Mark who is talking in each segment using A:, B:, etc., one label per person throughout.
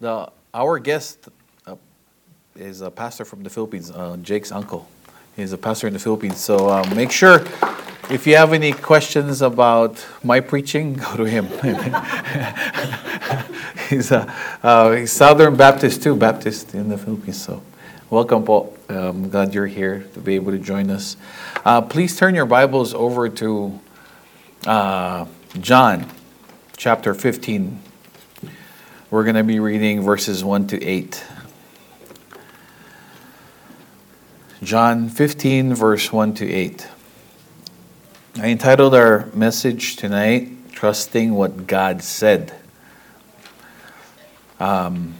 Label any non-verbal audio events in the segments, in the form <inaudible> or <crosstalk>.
A: Our guest uh, is a pastor from the Philippines, uh, Jake's uncle. He's a pastor in the Philippines. So uh, make sure if you have any questions about my preaching, <laughs> go to him. <laughs> he's a uh, he's Southern Baptist too, Baptist in the Philippines. So welcome, Paul. I'm glad you're here to be able to join us. Uh, please turn your Bibles over to uh, John chapter 15. We're going to be reading verses 1 to 8. John 15, verse 1 to 8. I entitled our message tonight, Trusting What God Said. Um,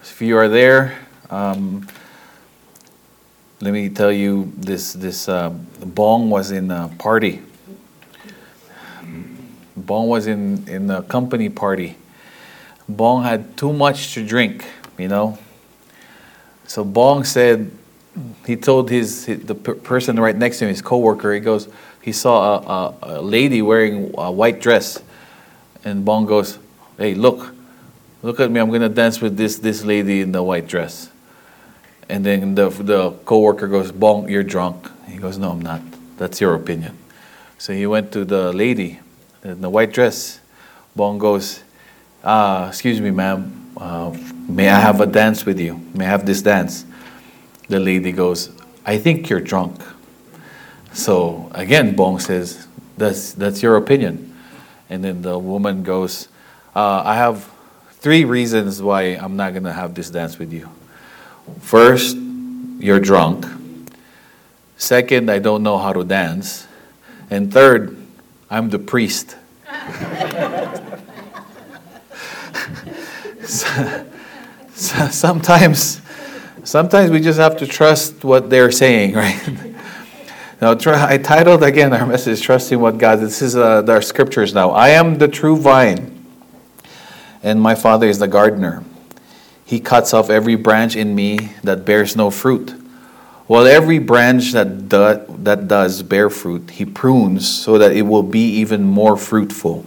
A: if you are there, um, let me tell you this this uh, Bong was in a party. Bong was in, in a company party Bong had too much to drink, you know. So Bong said, he told his, the person right next to him, his coworker, he goes, he saw a, a, a lady wearing a white dress, and Bong goes, "Hey, look, look at me! I'm gonna dance with this this lady in the white dress." And then the the coworker goes, "Bong, you're drunk." He goes, "No, I'm not. That's your opinion." So he went to the lady in the white dress. Bong goes, uh, excuse me, ma'am, uh, may I have a dance with you? May I have this dance? The lady goes, I think you're drunk. So again, Bong says, that's, that's your opinion. And then the woman goes, uh, I have three reasons why I'm not going to have this dance with you. First, you're drunk. Second, I don't know how to dance. And third, I'm the priest. <laughs> <laughs> sometimes, sometimes we just have to trust what they're saying, right? <laughs> Now, I titled again our message, Trusting What God. This is uh, our scriptures now. I am the true vine, and my Father is the gardener. He cuts off every branch in me that bears no fruit. While every branch that, do, that does bear fruit, he prunes so that it will be even more fruitful.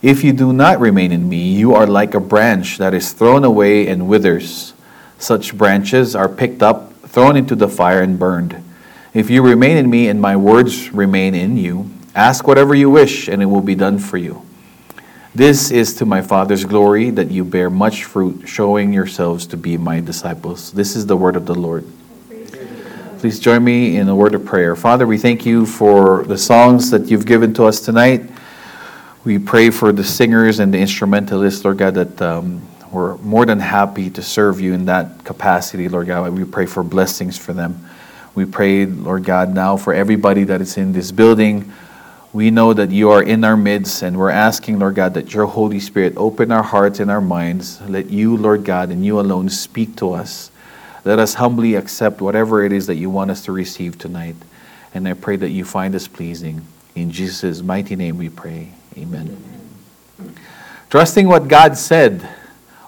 A: If you do not remain in me, you are like a branch that is thrown away and withers. Such branches are picked up, thrown into the fire, and burned. If you remain in me and my words remain in you, ask whatever you wish, and it will be done for you. This is to my Father's glory that you bear much fruit, showing yourselves to be my disciples. This is the word of the Lord. Please join me in a word of prayer. Father, we thank you for the songs that you've given to us tonight. We pray for the singers and the instrumentalists, Lord God, that um, we're more than happy to serve you in that capacity, Lord God. We pray for blessings for them. We pray, Lord God, now for everybody that is in this building. We know that you are in our midst, and we're asking, Lord God, that your Holy Spirit open our hearts and our minds. Let you, Lord God, and you alone speak to us. Let us humbly accept whatever it is that you want us to receive tonight. And I pray that you find us pleasing. In Jesus' mighty name we pray. Amen. Trusting what God said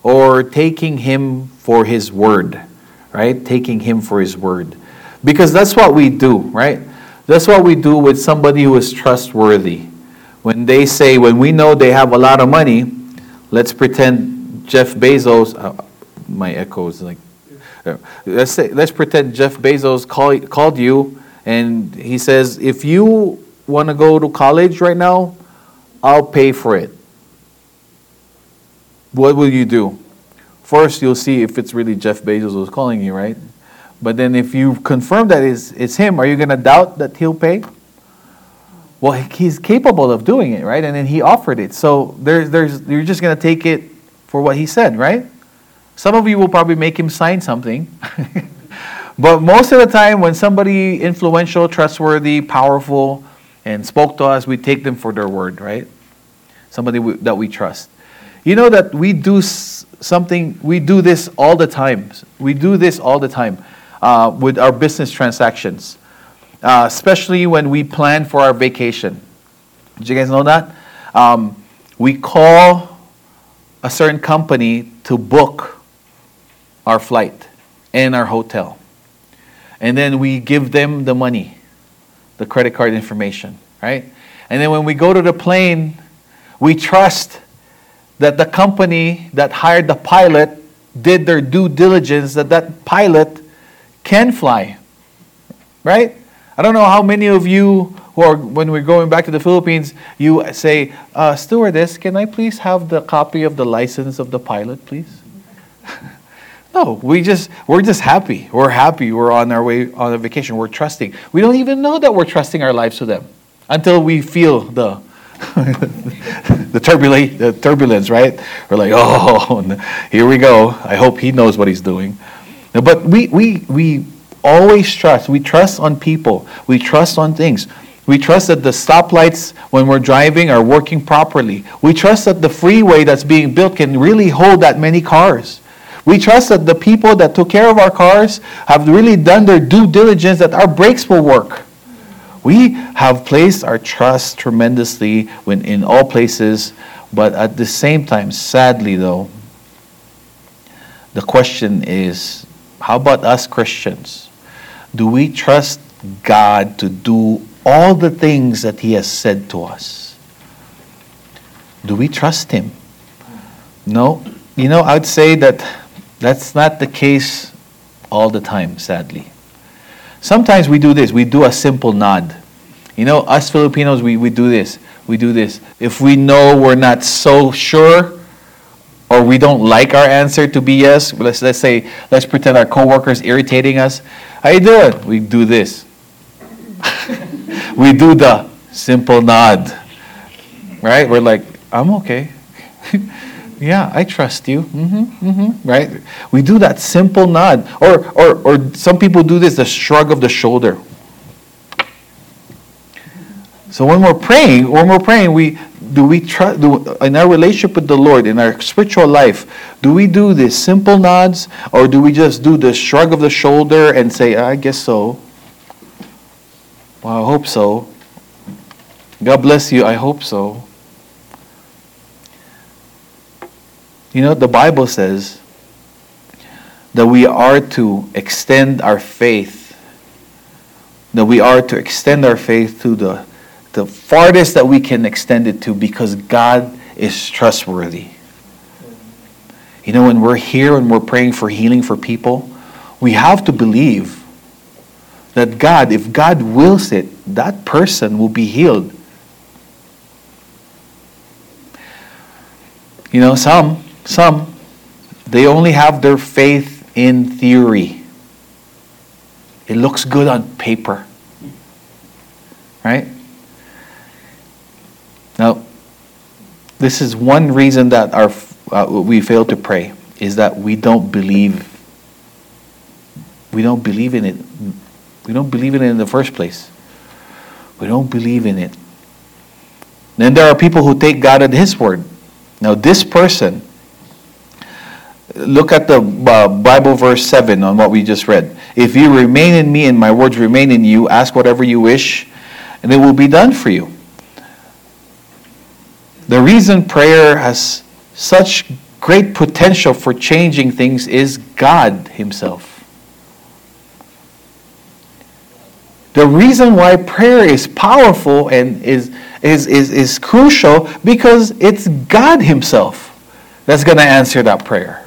A: or taking Him for His word, right? Taking Him for His word. Because that's what we do, right? That's what we do with somebody who is trustworthy. When they say, when we know they have a lot of money, let's pretend Jeff Bezos, uh, my echo is like, uh, let's say, let's pretend Jeff Bezos call, called you and he says, if you want to go to college right now, I'll pay for it. What will you do? First, you'll see if it's really Jeff Bezos who's calling you, right? But then if you confirm that it's, it's him, are you going to doubt that he'll pay? Well, he's capable of doing it, right? And then he offered it. So there's, there's, you're just going to take it for what he said, right? Some of you will probably make him sign something. <laughs> but most of the time, when somebody influential, trustworthy, powerful, and spoke to us, we take them for their word, right? Somebody that we trust. You know that we do something, we do this all the time. We do this all the time uh, with our business transactions, uh, especially when we plan for our vacation. Did you guys know that? Um, we call a certain company to book our flight and our hotel. And then we give them the money, the credit card information, right? And then when we go to the plane, we trust that the company that hired the pilot did their due diligence that that pilot can fly. Right? I don't know how many of you who are, when we're going back to the Philippines, you say, uh, Stewardess, can I please have the copy of the license of the pilot, please? <laughs> no, we just, we're just happy. We're happy. We're on our way on a vacation. We're trusting. We don't even know that we're trusting our lives to them until we feel the <laughs> the, turbulence, the turbulence, right? We're like, <laughs> oh, here we go. I hope he knows what he's doing. But we, we, we always trust. We trust on people. We trust on things. We trust that the stoplights when we're driving are working properly. We trust that the freeway that's being built can really hold that many cars. We trust that the people that took care of our cars have really done their due diligence that our brakes will work. We have placed our trust tremendously when in all places, but at the same time, sadly though, the question is how about us Christians? Do we trust God to do all the things that He has said to us? Do we trust Him? No. You know, I'd say that that's not the case all the time, sadly. Sometimes we do this. We do a simple nod. You know, us Filipinos, we, we do this. We do this. If we know we're not so sure or we don't like our answer to be yes, let's, let's say, let's pretend our coworker's irritating us. How you doing? We do this. <laughs> we do the simple nod. Right? We're like, I'm okay. <laughs> Yeah, I trust you. Mm-hmm, mm-hmm, right? We do that simple nod. Or, or, or some people do this, the shrug of the shoulder. So when we're praying, when we're praying, we do we trust in our relationship with the Lord, in our spiritual life, do we do these simple nods or do we just do the shrug of the shoulder and say, I guess so? Well, I hope so. God bless you, I hope so. You know, the Bible says that we are to extend our faith, that we are to extend our faith to the, the farthest that we can extend it to because God is trustworthy. You know, when we're here and we're praying for healing for people, we have to believe that God, if God wills it, that person will be healed. You know, some some, they only have their faith in theory. It looks good on paper. Right? Now, this is one reason that our, uh, we fail to pray, is that we don't believe. We don't believe in it. We don't believe in it in the first place. We don't believe in it. Then there are people who take God at His word. Now, this person Look at the uh, Bible verse 7 on what we just read. If you remain in me and my words remain in you, ask whatever you wish, and it will be done for you. The reason prayer has such great potential for changing things is God Himself. The reason why prayer is powerful and is, is, is, is crucial because it's God Himself that's going to answer that prayer.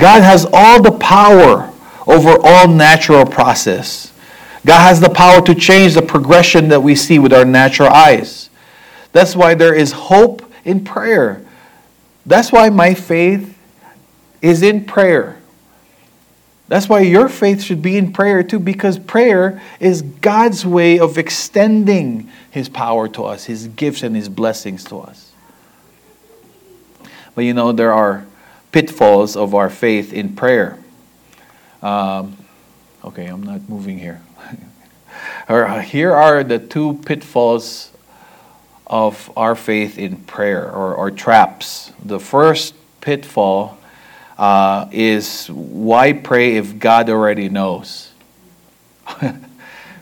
A: God has all the power over all natural process. God has the power to change the progression that we see with our natural eyes. That's why there is hope in prayer. That's why my faith is in prayer. That's why your faith should be in prayer too, because prayer is God's way of extending His power to us, His gifts and His blessings to us. But you know, there are pitfalls of our faith in prayer. Um, okay, I'm not moving here. <laughs> Uh, here are the two pitfalls of our faith in prayer or, or traps. The first pitfall uh, is why pray if God already knows? <laughs>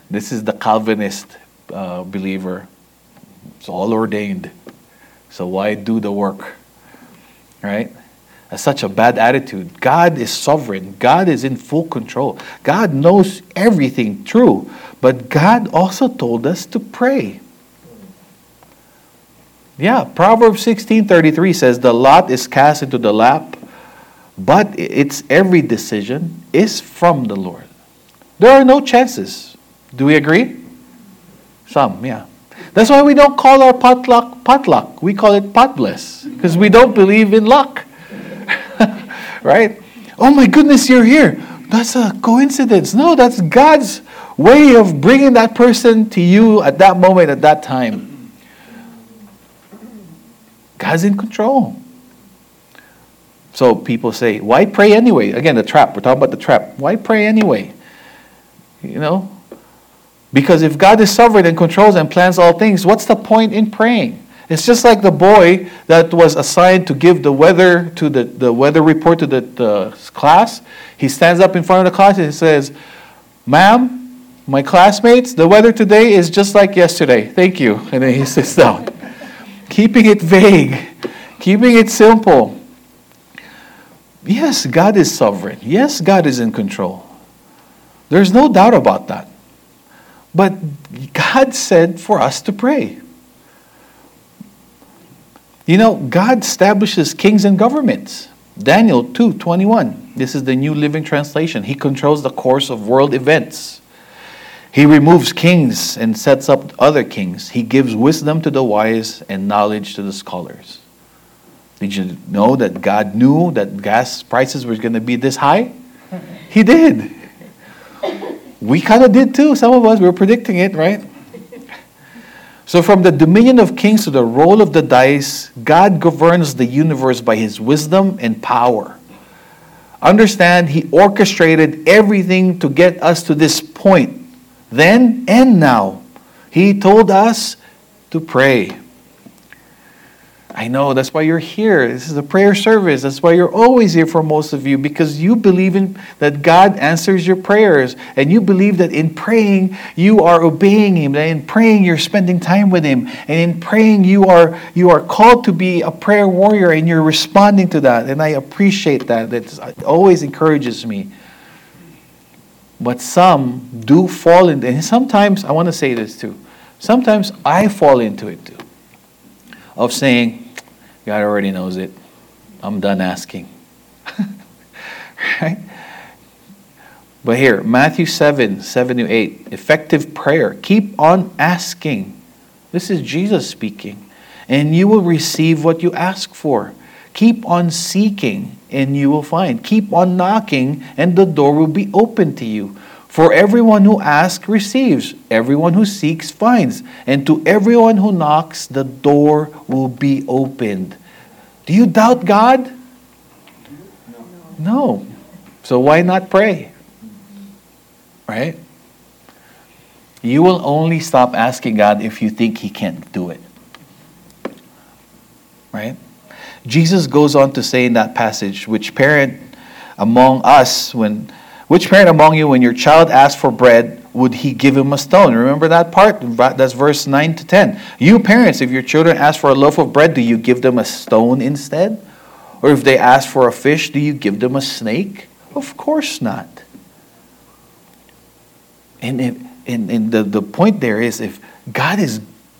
A: this is the Calvinist uh, believer. It's all ordained. So why do the work? Right? Such a bad attitude. God is sovereign. God is in full control. God knows everything true. But God also told us to pray. Yeah, Proverbs 16:33 says the lot is cast into the lap, but its every decision is from the Lord. There are no chances. Do we agree? Some, yeah. That's why we don't call our potluck potluck. We call it pot bliss because we don't believe in luck. Right? Oh my goodness, you're here. That's a coincidence. No, that's God's way of bringing that person to you at that moment, at that time. God's in control. So people say, why pray anyway? Again, the trap. We're talking about the trap. Why pray anyway? You know? Because if God is sovereign and controls and plans all things, what's the point in praying? It's just like the boy that was assigned to give the weather to the, the weather report to the, the class. He stands up in front of the class and he says, Ma'am, my classmates, the weather today is just like yesterday. Thank you. <laughs> And then he sits down. keeping it vague, keeping it simple. Yes, God is sovereign. Yes, God is in control. There's no doubt about that. But God said for us to pray. You know, God establishes kings and governments. Daniel 2:21. This is the New Living Translation. He controls the course of world events. He removes kings and sets up other kings. He gives wisdom to the wise and knowledge to the scholars. Did you know that God knew that gas prices were going to be this high? He did. We kind of did too. Some of us we were predicting it, right? So, from the dominion of kings to the roll of the dice, God governs the universe by his wisdom and power. Understand, he orchestrated everything to get us to this point, then and now. He told us to pray. I know that's why you're here. This is a prayer service. That's why you're always here for most of you because you believe in that God answers your prayers and you believe that in praying you are obeying him. That in praying you're spending time with him and in praying you are you are called to be a prayer warrior and you're responding to that and I appreciate that. It always encourages me. But some do fall into and sometimes I want to say this too. Sometimes I fall into it too. Of saying, God already knows it. I'm done asking. <laughs> right? But here, Matthew 7 7 to 8, effective prayer. Keep on asking. This is Jesus speaking. And you will receive what you ask for. Keep on seeking, and you will find. Keep on knocking, and the door will be open to you. For everyone who asks receives, everyone who seeks finds, and to everyone who knocks, the door will be opened. Do you doubt God? No. So why not pray? Right? You will only stop asking God if you think He can't do it. Right? Jesus goes on to say in that passage, which parent among us, when which parent among you, when your child asks for bread, would he give him a stone? Remember that part? That's verse 9 to 10. You parents, if your children ask for a loaf of bread, do you give them a stone instead? Or if they ask for a fish, do you give them a snake? Of course not. And, and, and the, the point there is if God is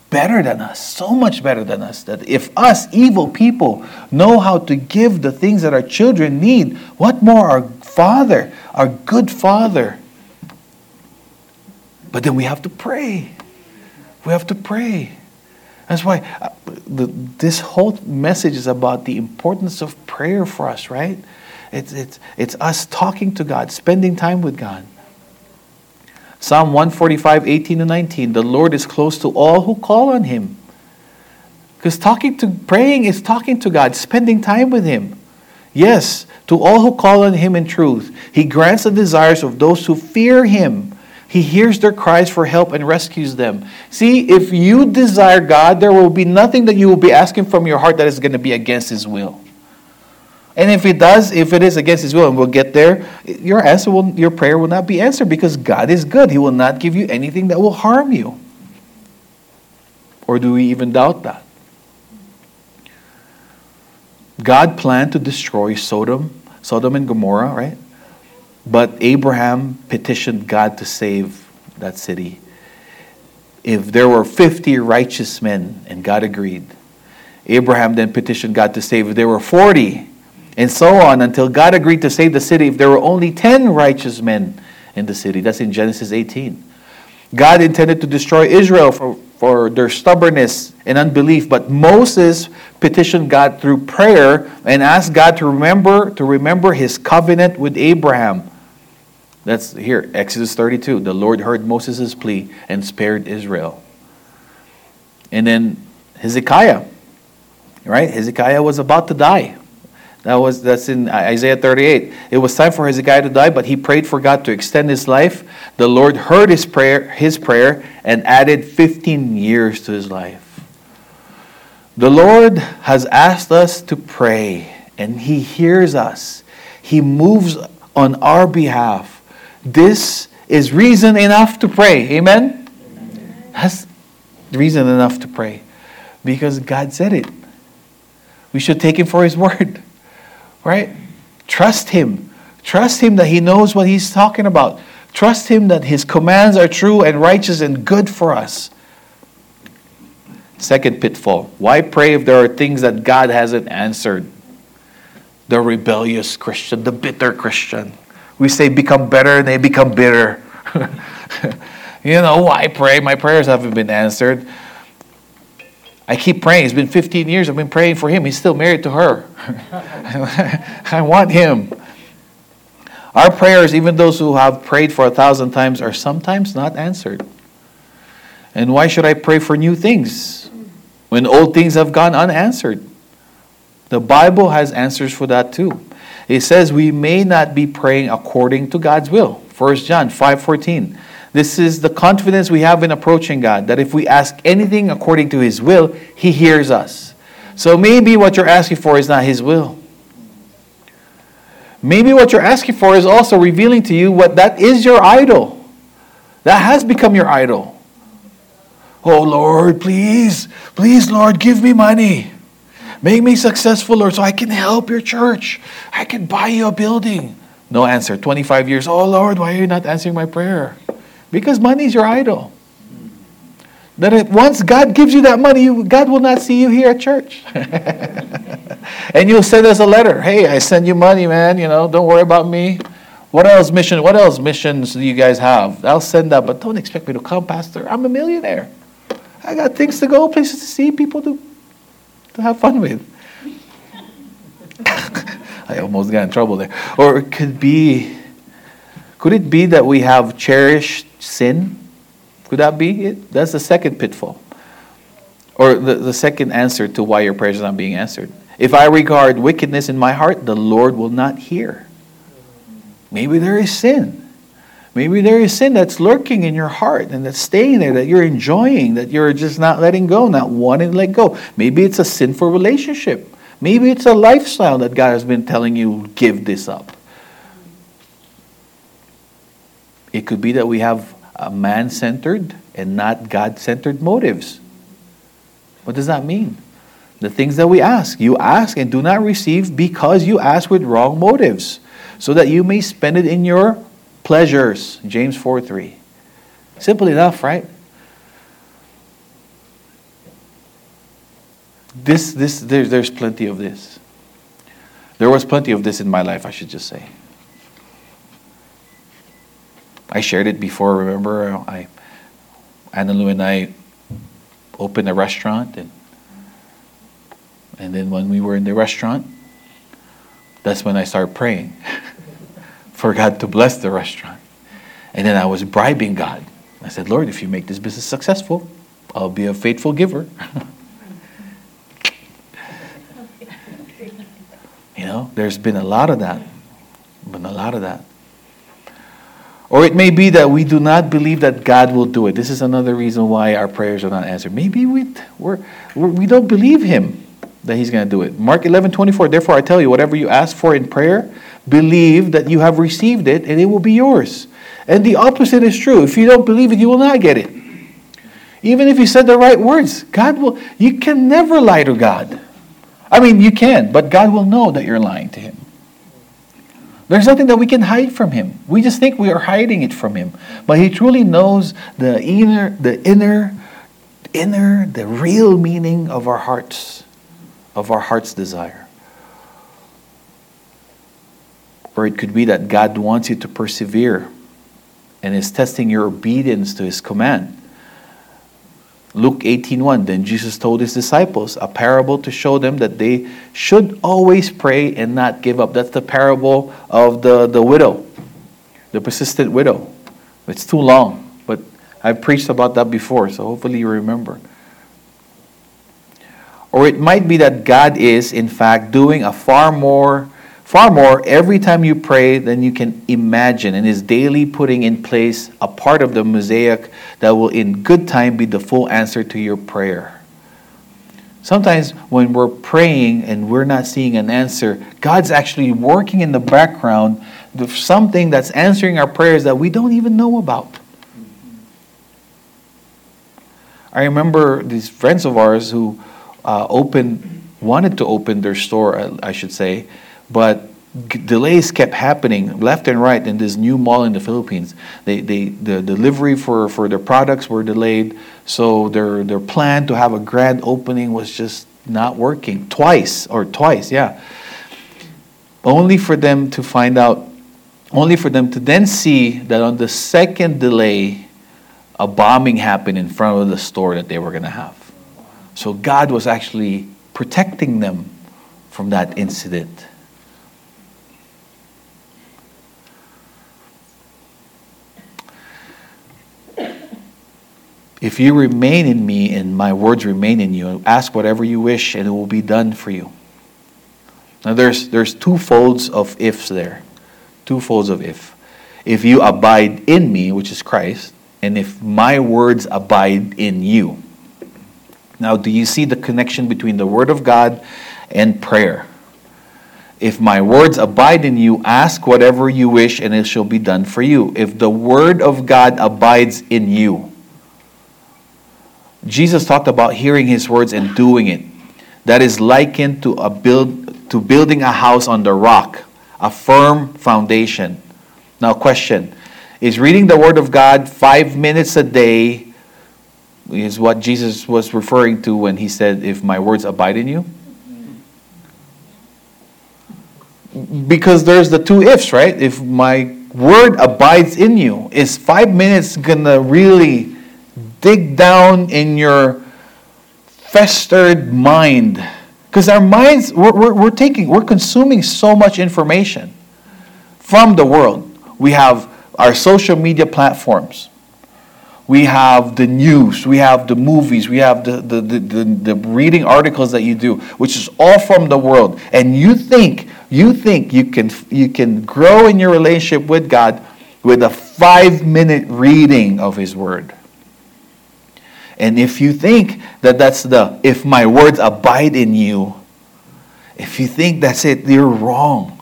A: better than us, so much better than us, that if us evil people know how to give the things that our children need, what more our Father, our good Father, but then we have to pray. We have to pray. That's why uh, this whole message is about the importance of prayer for us, right? It's, it's, it's us talking to God, spending time with God. Psalm 145, 18 to 19. The Lord is close to all who call on Him. Because talking to praying is talking to God, spending time with Him. Yes, to all who call on Him in truth. He grants the desires of those who fear Him. He hears their cries for help and rescues them. See, if you desire God, there will be nothing that you will be asking from your heart that is going to be against His will. And if it does, if it is against His will, and we'll get there, your answer will, your prayer will not be answered because God is good. He will not give you anything that will harm you. Or do we even doubt that? God planned to destroy Sodom, Sodom and Gomorrah, right? But Abraham petitioned God to save that city. If there were 50 righteous men, and God agreed, Abraham then petitioned God to save. If there were 40, and so on, until God agreed to save the city, if there were only 10 righteous men in the city. That's in Genesis 18. God intended to destroy Israel for, for their stubbornness and unbelief, but Moses petitioned God through prayer and asked God to remember to remember his covenant with Abraham. That's here, Exodus 32. The Lord heard Moses' plea and spared Israel. And then Hezekiah, right? Hezekiah was about to die. That was that's in Isaiah 38. It was time for Hezekiah to die, but he prayed for God to extend his life. The Lord heard his prayer, his prayer, and added 15 years to his life. The Lord has asked us to pray, and he hears us. He moves on our behalf. This is reason enough to pray. Amen. That's reason enough to pray. Because God said it. We should take him for his <laughs> word right? Trust Him. Trust Him that He knows what He's talking about. Trust Him that His commands are true and righteous and good for us. Second pitfall why pray if there are things that God hasn't answered? The rebellious Christian, the bitter Christian. We say become better and they become bitter. <laughs> you know, why pray? My prayers haven't been answered. I keep praying. It's been 15 years. I've been praying for him. He's still married to her. <laughs> I want him. Our prayers, even those who have prayed for a thousand times, are sometimes not answered. And why should I pray for new things when old things have gone unanswered? The Bible has answers for that too. It says we may not be praying according to God's will. 1 John 5:14. This is the confidence we have in approaching God that if we ask anything according to His will, He hears us. So maybe what you're asking for is not His will. Maybe what you're asking for is also revealing to you what that is your idol. That has become your idol. Oh Lord, please, please, Lord, give me money. Make me successful, Lord, so I can help your church. I can buy you a building. No answer. 25 years. Oh Lord, why are you not answering my prayer? Because money is your idol. That once God gives you that money, you, God will not see you here at church. <laughs> and you'll send us a letter. Hey, I send you money, man. You know, don't worry about me. What else mission? What else missions do you guys have? I'll send that, but don't expect me to come, Pastor. I'm a millionaire. I got things to go, places to see, people to to have fun with. <laughs> I almost got in trouble there. Or it could be, could it be that we have cherished sin? Could that be it? That's the second pitfall. Or the, the second answer to why your prayers are not being answered. If I regard wickedness in my heart, the Lord will not hear. Maybe there is sin. Maybe there is sin that's lurking in your heart and that's staying there, that you're enjoying, that you're just not letting go, not wanting to let go. Maybe it's a sinful relationship. Maybe it's a lifestyle that God has been telling you, give this up. It could be that we have man centered and not God centered motives. What does that mean? The things that we ask. You ask and do not receive because you ask with wrong motives, so that you may spend it in your pleasures. James 4 3. Simple enough, right? This, this, there, there's plenty of this. There was plenty of this in my life, I should just say. I shared it before. Remember, I, Anna Lou and I opened a restaurant, and and then when we were in the restaurant, that's when I started praying <laughs> for God to bless the restaurant. And then I was bribing God. I said, Lord, if you make this business successful, I'll be a faithful giver. <laughs> you know, there's been a lot of that. Been a lot of that. Or it may be that we do not believe that God will do it. This is another reason why our prayers are not answered. Maybe we, we're, we're, we don't believe Him that He's going to do it. Mark 11 24, therefore I tell you, whatever you ask for in prayer, believe that you have received it and it will be yours. And the opposite is true. If you don't believe it, you will not get it. Even if you said the right words, God will, you can never lie to God. I mean, you can, but God will know that you're lying to Him. There's nothing that we can hide from him. We just think we are hiding it from him. But he truly knows the inner, the inner, inner, the real meaning of our hearts, of our heart's desire. Or it could be that God wants you to persevere and is testing your obedience to his command. Luke 18:1 Then Jesus told his disciples a parable to show them that they should always pray and not give up. That's the parable of the, the widow, the persistent widow. It's too long, but I've preached about that before, so hopefully you remember. Or it might be that God is, in fact, doing a far more Far more, every time you pray than you can imagine, and is daily putting in place a part of the mosaic that will, in good time, be the full answer to your prayer. Sometimes when we're praying and we're not seeing an answer, God's actually working in the background something that's answering our prayers that we don't even know about. I remember these friends of ours who uh, opened, wanted to open their store, I should say, but delays kept happening left and right in this new mall in the Philippines. They, they, the delivery for, for their products were delayed, so their, their plan to have a grand opening was just not working. Twice, or twice, yeah. Only for them to find out, only for them to then see that on the second delay, a bombing happened in front of the store that they were going to have. So God was actually protecting them from that incident. If you remain in me and my words remain in you, ask whatever you wish and it will be done for you. Now there's there's two folds of ifs there. Two folds of if. If you abide in me, which is Christ, and if my words abide in you. Now, do you see the connection between the word of God and prayer? If my words abide in you, ask whatever you wish and it shall be done for you. If the word of God abides in you, Jesus talked about hearing his words and doing it. That is likened to a build to building a house on the rock, a firm foundation. Now question, is reading the word of God 5 minutes a day is what Jesus was referring to when he said if my words abide in you? Because there's the two ifs, right? If my word abides in you, is 5 minutes to really dig down in your festered mind. Because our minds, we're, we're, we're, taking, we're consuming so much information from the world. We have our social media platforms. We have the news, we have the movies, we have the, the, the, the, the reading articles that you do, which is all from the world. And you think, you think you can, you can grow in your relationship with God with a five minute reading of His Word. And if you think that that's the, if my words abide in you, if you think that's it, you're wrong.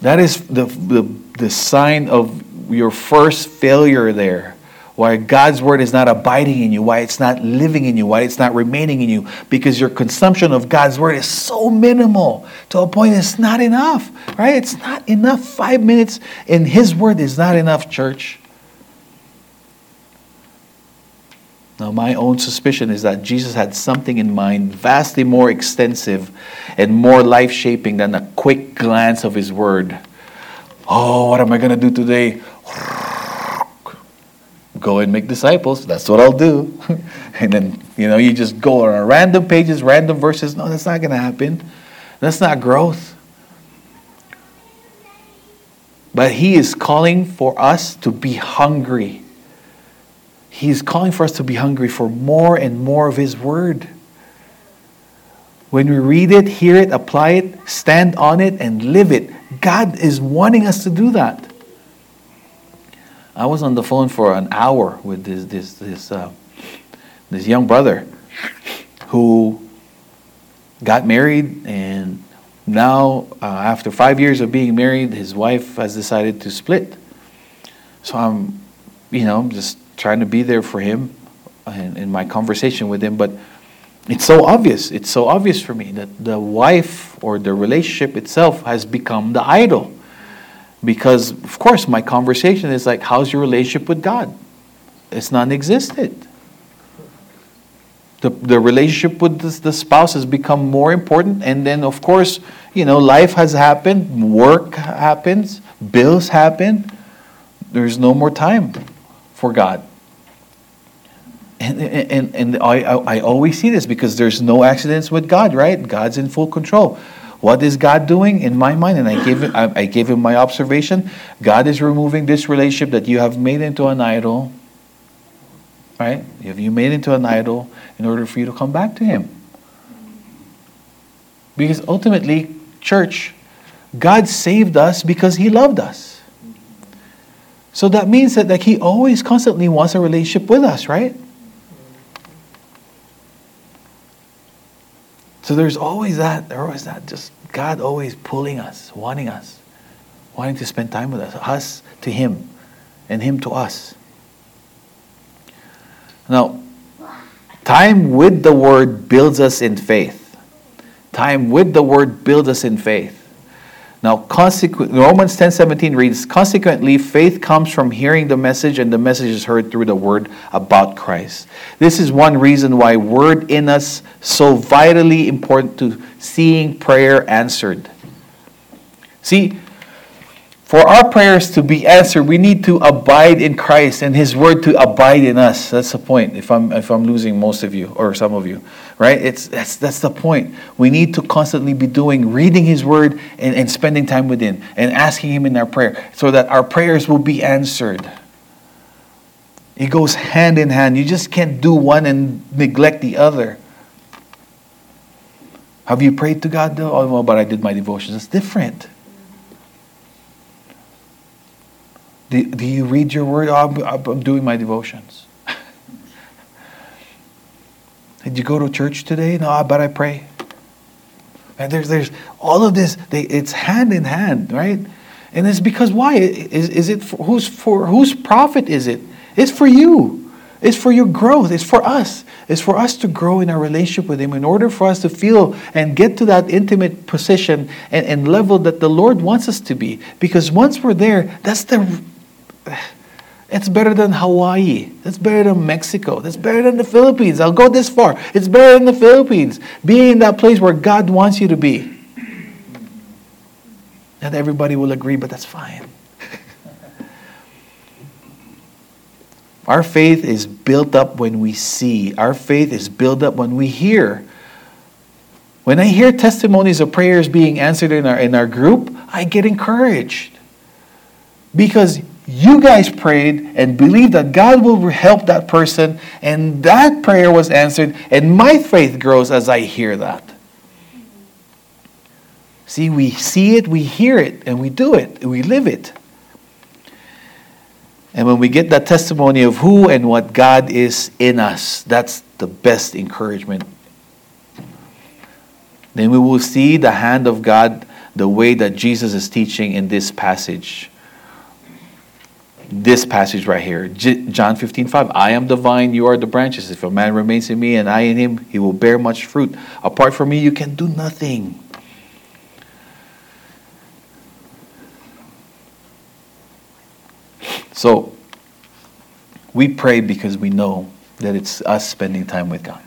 A: That is the, the, the sign of your first failure there. Why God's word is not abiding in you, why it's not living in you, why it's not remaining in you, because your consumption of God's word is so minimal to a point it's not enough, right? It's not enough. Five minutes in His word is not enough, church. Now, my own suspicion is that Jesus had something in mind vastly more extensive and more life shaping than a quick glance of his word. Oh, what am I going to do today? <laughs> Go and make disciples. That's what I'll do. <laughs> and then, you know, you just go on random pages, random verses. No, that's not going to happen. That's not growth. But he is calling for us to be hungry He's calling for us to be hungry for more and more of His Word. When we read it, hear it, apply it, stand on it, and live it, God is wanting us to do that. I was on the phone for an hour with this this this uh, this young brother who got married and now uh, after five years of being married his wife has decided to split so i'm you know just trying to be there for him in, in my conversation with him. But it's so obvious it's so obvious for me that the wife or the relationship itself has become the idol. Because of course my conversation is like how's your relationship with god? It's non-existent. The, the relationship with the, the spouse has become more important. And then of course you know life has happened work happens bills happen. There's no more time for god. And, and, and I, I always see this because there's no accidents with god right? God's in full control. What is god doing in my mind? And i gave him, I, gave him my observation. God is removing this relationship that you have made into an idol right? Have you made into an idol in order for you to come back to Him. Because ultimately, church, God saved us because He loved us. So that means that like, He always constantly wants a relationship with us, right? So there's always that, there's always that, just God always pulling us, wanting us, wanting to spend time with us, us to Him, and Him to us. Now, Time with the Word builds us in faith. Time with the Word builds us in faith. Now, consequent, Romans 10 17 reads, Consequently, faith comes from hearing the message, and the message is heard through the word about Christ. This is one reason why word in us so vitally important to seeing prayer answered. See, for our prayers to be answered, we need to abide in Christ and His Word to abide in us. That's the point. If I'm if I'm losing most of you or some of you, right? It's that's that's the point. We need to constantly be doing reading His Word and, and spending time within and asking Him in our prayer so that our prayers will be answered. It goes hand in hand. You just can't do one and neglect the other. Have you prayed to God though? Oh, well, but I did my devotions. It's different. Do, do you read your word? Oh, I'm, I'm doing my devotions. <laughs> Did you go to church today? No, but I pray. And there's, there's all of this, they, it's hand in hand, right? And it's because why? Is, is it for, who's for whose profit is it? It's for you. It's for your growth. It's for us. It's for us to grow in our relationship with Him in order for us to feel and get to that intimate position and, and level that the Lord wants us to be. Because once we're there, that's the it's better than Hawaii. That's better than Mexico. That's better than the Philippines. I'll go this far. It's better than the Philippines. Being in that place where God wants you to be. Not everybody will agree, but that's fine. <laughs> Our faith is built up when we see. Our faith is built up when we hear. When I hear testimonies of prayers being answered in our, in our group, I get encouraged. Because you guys prayed and believed that God will help that person, and that prayer was answered, and my faith grows as I hear that. See, we see it, we hear it, and we do it, we live it. And when we get that testimony of who and what God is in us, that's the best encouragement. Then we will see the hand of God the way that Jesus is teaching in this passage this passage right here John 15, 5. I am the vine, you are the branches. If a man remains in me and I in him, he will bear much fruit. Apart from me, you can do nothing. So, we pray because we know that it's us spending time with God.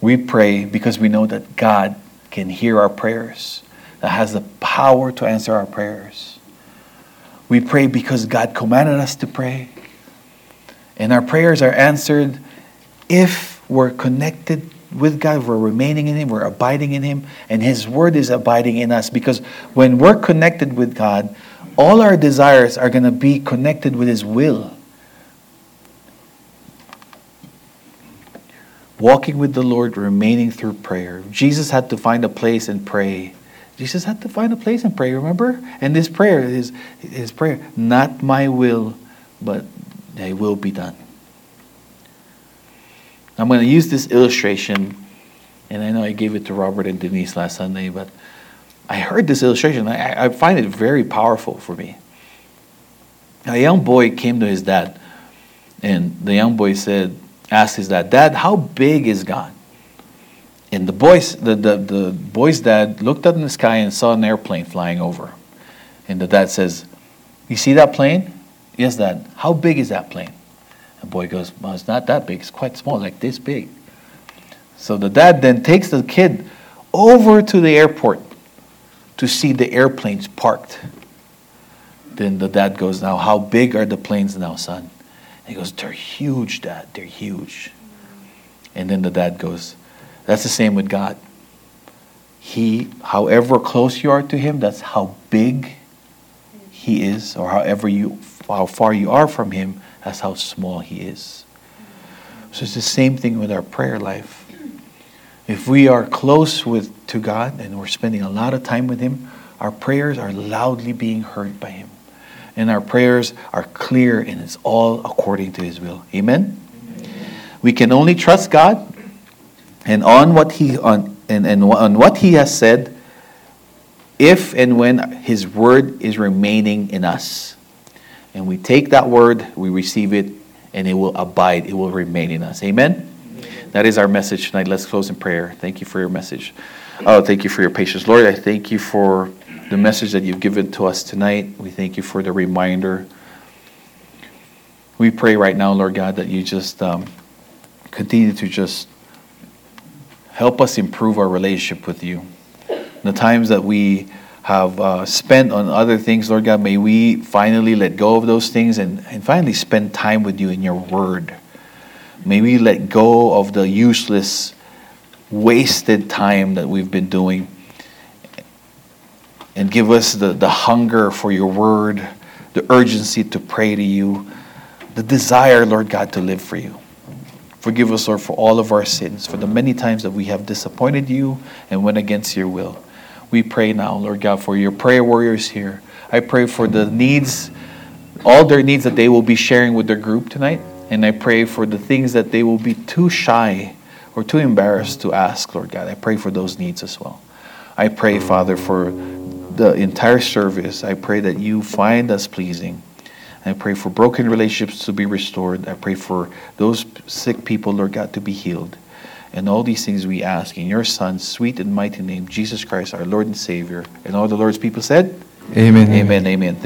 A: We pray because we know that God can hear our prayers, that has the power to answer our prayers. We pray because God commanded us to pray. And our prayers are answered if we're connected with God, we're remaining in Him, we're abiding in Him, and His Word is abiding in us. Because when we're connected with God, all our desires are going to be connected with His will. Walking with the Lord, remaining through prayer. Jesus had to find a place and pray Jesus had to find a place and pray, remember? And this prayer is his prayer, not my will, but thy will be done. I'm going to use this illustration, and I know I gave it to Robert and Denise last Sunday, but I heard this illustration. I, I find it very powerful for me. A young boy came to his dad, and the young boy said, asked his dad, Dad, how big is God? And the boy's, the, the, the boy's dad looked up in the sky and saw an airplane flying over. And the dad says, You see that plane? Yes, Dad. How big is that plane? The boy goes, Well, it's not that big. It's quite small, like this big. So the dad then takes the kid over to the airport to see the airplanes parked. Then the dad goes, Now, how big are the planes now, son? And he goes, They're huge, Dad. They're huge. And then the dad goes, That's the same with God. He, however close you are to Him, that's how big He is, or however you, how far you are from Him, that's how small He is. So it's the same thing with our prayer life. If we are close with to God and we're spending a lot of time with Him, our prayers are loudly being heard by Him. And our prayers are clear and it's all according to His will. Amen? We can only trust God and on what He on and, and on what He has said if and when His word is remaining in us. And we take that word, we receive it, and it will abide, it will remain in us. Amen? That is our message tonight. Let's close in prayer. Thank you for your message. Oh, thank you for your patience. Lord, I thank you for the message that you've given to us tonight. We thank you for the reminder. We pray right now, Lord God, that you just um, continue to just help us improve our relationship with you. The times that we have uh, spent on other things, Lord God, may we finally let go of those things and, and finally spend time with you in your word. May we let go of the useless, wasted time that we've been doing and give us the, the hunger for your word, the urgency to pray to you, the desire, Lord God, to live for you. Forgive us, Lord, for all of our sins, for the many times that we have disappointed you and went against your will. We pray now, Lord God, for your prayer warriors here. I pray for the needs, all their needs that they will be sharing with their group tonight. And I pray for the things that they will be too shy or too embarrassed to ask, Lord God. I pray for those needs as well. I pray, Father, for the entire service. I pray that you find us pleasing. I pray for broken relationships to be restored. I pray for those sick people, Lord God, to be healed. And all these things we ask in your Son's sweet and mighty name, Jesus Christ, our Lord and Savior. And all the Lord's people said,
B: Amen.
A: Amen, amen. Thank